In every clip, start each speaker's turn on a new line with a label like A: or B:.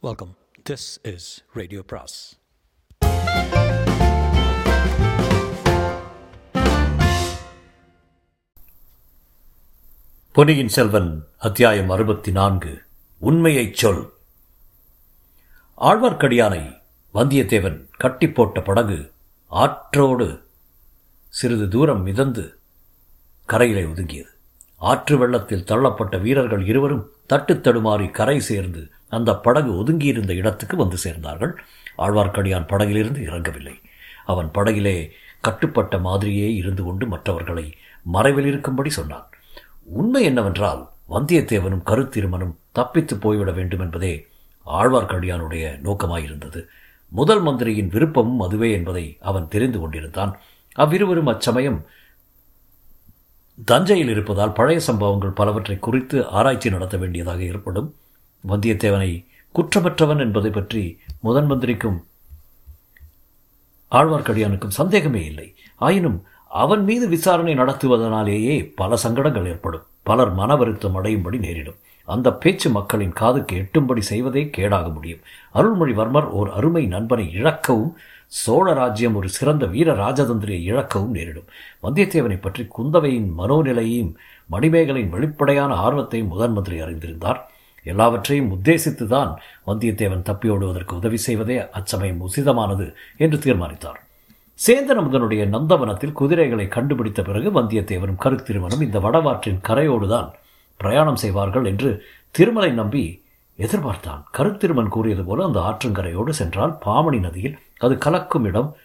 A: Welcome this is radio பிராஸ்
B: பொன்னியின் செல்வன் அத்தியாயம் அறுபத்தி நான்கு உண்மையைச் சொல். ஆழ்வார்க்கடியானை வந்தியத்தேவன் கட்டி போட்ட படகு ஆற்றோடு சிறிது தூரம் மிதந்து கரையிலே ஒதுங்கியது. ஆற்று வெள்ளத்தில் தள்ளப்பட்ட வீரர்கள் இருவரும் தட்டு தடுமாறி கரை சேர்ந்து அந்த படகு ஒதுங்கியிருந்த இடத்துக்கு வந்து சேர்ந்தார்கள். ஆழ்வார்க்கடியான் படகிலிருந்து இறங்கவில்லை. அவன் படகிலே கட்டுப்பட்ட மாதிரியே இருந்து கொண்டு மற்றவர்களை மறைவில் இருக்கும்படி சொன்னான். உண்மை என்னவென்றால் வந்தியத்தேவனும் கருத்திருமனும் தப்பித்து போய்விட வேண்டும் என்பதே ஆழ்வார்க்கடியானுடைய நோக்கமாயிருந்தது. முதல் மந்திரியின் விருப்பமும் அதுவே என்பதை அவன் தெரிந்து கொண்டிருந்தான். அவ்விருவரும் அச்சமயம் தஞ்சையில் இருப்பதால் பழைய சம்பவங்கள் பலவற்றை குறித்து ஆராய்ச்சி நடத்த வேண்டியதாக ஏற்படும். வந்தியத்தேவனை குற்றமற்றவன் என்பதை பற்றி முதன் மந்திரிக்கும் ஆழ்வார்க்கடியானுக்கும் சந்தேகமே இல்லை. ஆயினும் அவன் மீது விசாரணை நடத்துவதனாலேயே பல சங்கடங்கள் ஏற்படும். பலர் மன வருத்தம் அடையும்படி நேரிடும். அந்த பேச்சு மக்களின் காதுக்கு எட்டும்படி செய்வதே கேடாக முடியும். அருள்மொழிவர்மர் ஓர் அருமை நண்பனை இழக்கவும் சோழ ராஜ்யம் ஒரு சிறந்த வீர ராஜதந்திரியை இழக்கவும் நேரிடும். வந்தியத்தேவனை பற்றி குந்தவையின் மனோநிலையையும் மணிமேகலின் வெளிப்படையான ஆர்வத்தையும் முதன் மந்திரி அறிந்திருந்தார். எல்லாவற்றையும் உத்தேசித்துதான் வந்தியத்தேவன் தப்பியோடுவதற்கு உதவி செய்வதே அச்சமயம் உசிதமானது என்று தீர்மானித்தார். சேந்தன் முதனுடைய நந்தவனத்தில் குதிரைகளை கண்டுபிடித்த பிறகு வந்தியத்தேவனும் கருத்திருமனும் இந்த வடவாற்றின் கரையோடுதான் பிரயாணம் செய்வார்கள் என்று திருமலை நம்பி எதிர்பார்த்தான். கருத்திருமன் கூறியது போல அந்த ஆற்றங்கரையோடு சென்றால் பாமணி நதியில் அது கலக்கும் இடம்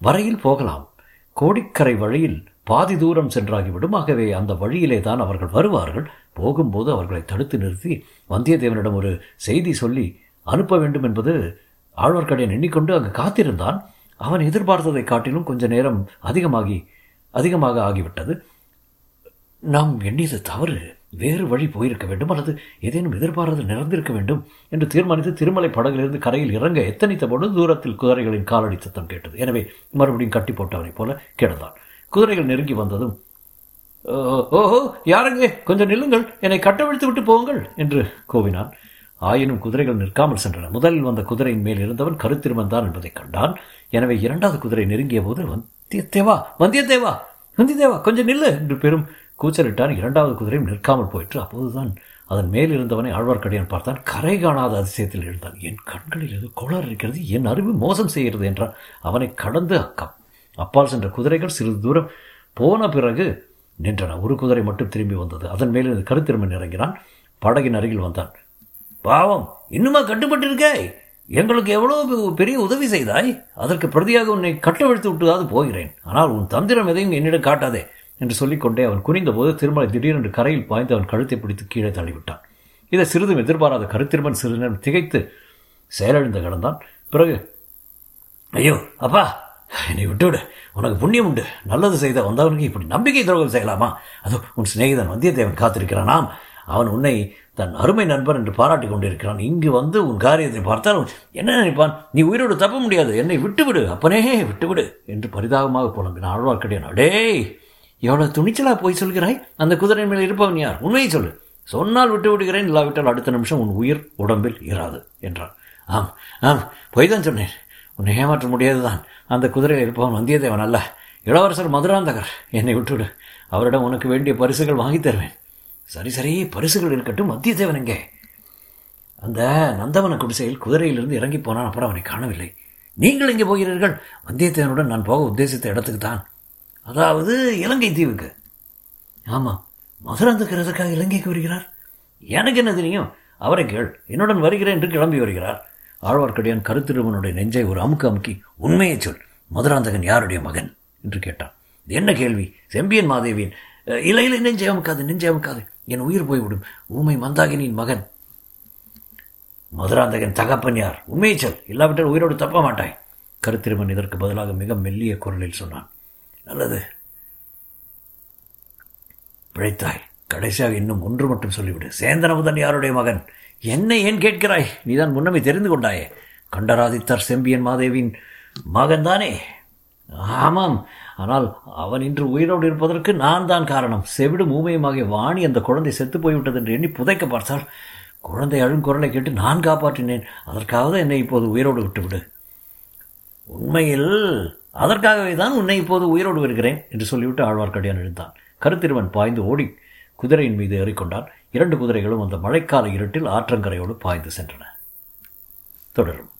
B: வரையில் போகலாம். கோடிக்கரை வழியில் பாதி தூரம் சென்றாகிவிடும். ஆகவே அந்த வழியிலே தான் அவர்கள் வருவார்கள். போகும்போது அவர்களை தடுத்து நிறுத்தி வந்தியத்தேவனிடம் ஒரு செய்தி சொல்லி அனுப்ப வேண்டும் என்பது ஆழ்வார்க்கடியான் எண்ணிக்கொண்டு அங்கு காத்திருந்தான். அவன் எதிர்பார்த்ததை காட்டிலும் கொஞ்ச நேரம் அதிகமாகி அதிகமாக ஆகிவிட்டது. நாம் எண்ணியது தவறு. வேறு வழி போயிருக்க வேண்டும் அல்லது ஏதேனும் எதிர்பாராது நிறந்திருக்க வேண்டும் என்று தீர்மானித்து திருமலை படகிலிருந்து கரையில் இறங்க எத்தனித்த பொழுது தூரத்தில் குதிரைகளின் காலடி சத்தம் கேட்டது. எனவே மறுபடியும் கட்டி போட்டவனைப் போல கிடந்தான். குதிரைகள் நெருங்கி வந்ததும் ஓஹோ யாருங்க? கொஞ்சம் நில்லுங்கள். என்னை கட்டவிழ்த்து விட்டு போங்கள் என்று கூவினான். ஆயினும் குதிரைகள் நிற்காமல் சென்றன. முதலில் வந்த குதிரையின் மேல் இருந்தவன் கருத்திருமன் தான் என்பதை கண்டான். எனவே இரண்டாவது குதிரை நெருங்கிய போது வந்தியத்தேவா வந்தியத்தேவா வந்தியத்தேவா கொஞ்சம் நில்லு என்று பெரும் கூச்சலிட்டான் இரண்டாவது குதிரையும் நிற்காமல் போயிற்று. அப்போதுதான் அதன் மேல் இருந்தவனை ஆழ்வார்க்கடியான் பார்த்தான். கரை காணாத அதிசயத்தில் இருந்தான் என் கண்களில் எது கோளாறு இருக்கிறது என் அறிவு மோசம் செய்கிறது என்றான். அவனை கடந்து அக்கம். அப்பால் சென்ற குதிரைகள் சிறிது தூரம் போன பிறகு நின்றன. ஒரு குதிரை மட்டும் திரும்பி வந்தது. அதன் மேலிருந்து கருத்திருமன் இறங்கினான். படகின் அருகில் வந்தான். பாவம் இன்னுமா கட்டுப்பட்டிருக்காய் எங்களுக்கு எவ்வளவு பெரிய உதவி செய்தாய்? அதற்கு பிரதியாக உன்னை கட்டவிழ்த்து விட்டுதாவது போகிறேன். ஆனால் உன் தந்திரம் எதையும் என்னிடம் காட்டாதே. என்று சொல்லிக்கொண்டே அவன் குனிந்தபோது திருமலை திடீரென்று கரையில் பாய்ந்து அவன் கழுத்தை பிடித்து கீழே தள்ளிவிட்டான். இதை சிறிதும் எதிர்பாராத கருத்திருமன் சிறிது நேரம் திகைத்து செயலழிந்து கிடந்தான். பிறகு ஐயோ அப்பா என்னை விட்டுவிடு. உனக்கு புண்ணியம் உண்டு. நல்லது செய்த வந்தவனுக்கு இப்படி நம்பிக்கை துரோகம் செய்யலாமா? அதோ உன் சிநேகிதன் வந்தியத்தேவன் காத்திருக்கிறானாம் அவன் உன்னை தன் அருமை நண்பர் என்று பாராட்டி கொண்டிருக்கிறான். இங்கு வந்து உன் காரியத்தை பார்த்தால் என்ன நினைப்பான்? நீ உயிரோடு தப்ப முடியாது. என்னை விட்டுவிடு. அப்பனே விட்டுவிடு. என்று பரிதாபமாக புலம்பினான். ஆழ்வார்க்கடியான் அடேய் எவ்வளவு துணிச்சலாக போய் சொல்கிறாய்? அந்த குதிரை மேல் இருப்பவன் யார்? உண்மையை சொல்லு. சொன்னால் விட்டு விடுகிறேன் இல்லாவிட்டால் அடுத்த நிமிஷம் உன் உயிர் உடம்பில் இராது என்றான். ஆம் ஆம் பொய் தான் சொன்னேன். உன்னை ஏமாற்ற முடியாதுதான். அந்த குதிரையில் இருப்பவன் வந்தியத்தேவன் அல்ல. இளவரசர் மதுராந்தகர். என்னை விட்டுவிடு. அவரிடம் உனக்கு வேண்டிய பரிசுகள் வாங்கித் தருவேன். சரி சரி பரிசுகள் இருக்கட்டும். வந்தியத்தேவன் எங்கே? அந்த நந்தவன குடிசையில் குதிரையிலிருந்து இறங்கி போனான். அப்புறம் அவனை காணவில்லை. நீங்கள் இங்கே போகிறீர்கள்? வந்தியத்தேவனுடன் நான் போக உத்தேசித்த இடத்துக்கு தான் அதாவது இலங்கை தீவுக்கு. ஆமாம் மதுராந்தகரதுக்காக இலங்கைக்கு வருகிறார். எனக்கு என்ன தெரியும்? அவரை கேள். என்னுடன் வருகிறேன் என்று கிளம்பி வருகிறார். ஆழ்வார்க்கடியான் கருத்திருமனுடைய நெஞ்சை ஒரு அமுக்கு அமுக்கி உண்மையை சொல். மதுராந்தகன் யாருடைய மகன்? என்று கேட்டான். இது என்ன கேள்வி? செம்பியன் மாதேவியின் இல்லை இல்லை நெஞ்சை அமுக்காது நெஞ்சை அமுக்காது. என் உயிர் போய்விடும். ஊமை மந்தாகினியின் மகன். மதுராந்தகன் தகப்பன் யார்? உண்மையை சொல். இல்லாவிட்டால் உயிரோடு தப்ப மாட்டாய். கருத்திருமன் இதற்கு பதிலாக மிக மெல்லிய குரலில் சொன்னான். நல்லது. பிழைத்தாய். கடைசியாக இன்னும் ஒன்று மட்டும் சொல்லிவிடு. சேந்தனமுதன் யாருடைய மகன்? என்னை ஏன் கேட்கிறாய்? நீதான் முன்னமே தெரிந்து கொண்டாயே. கண்டராதித்தர் செம்பியன் மாதேவின் மகன்தானே? ஆமாம். ஆனால் அவன் இன்று உயிரோடு இருப்பதற்கு நான் தான் காரணம். செவிடும் மூமையுமாகிய வாணி அந்த குழந்தை செத்து போய்விட்டது என்று எண்ணி புதைக்க பார்த்தால் குழந்தை அழும் குரலை கேட்டு நான் காப்பாற்றினேன். அதற்காக என்னை இப்போது உயிரோடு விட்டுவிடு. உண்மையில் அதற்காகவே தான் உன்னை இப்போது உயிரோடு வருகிறேன் என்று சொல்லிவிட்டு ஆழ்வார்க்கடியான் எழுந்தான். கருத்திருவன் பாய்ந்து ஓடி குதிரையின் மீது ஏறிக்கொண்டான். இரண்டு குதிரைகளும் அந்த மழைக்கால இருட்டில் ஆற்றங்கரையோடு பாய்ந்து சென்றன. தொடரும்.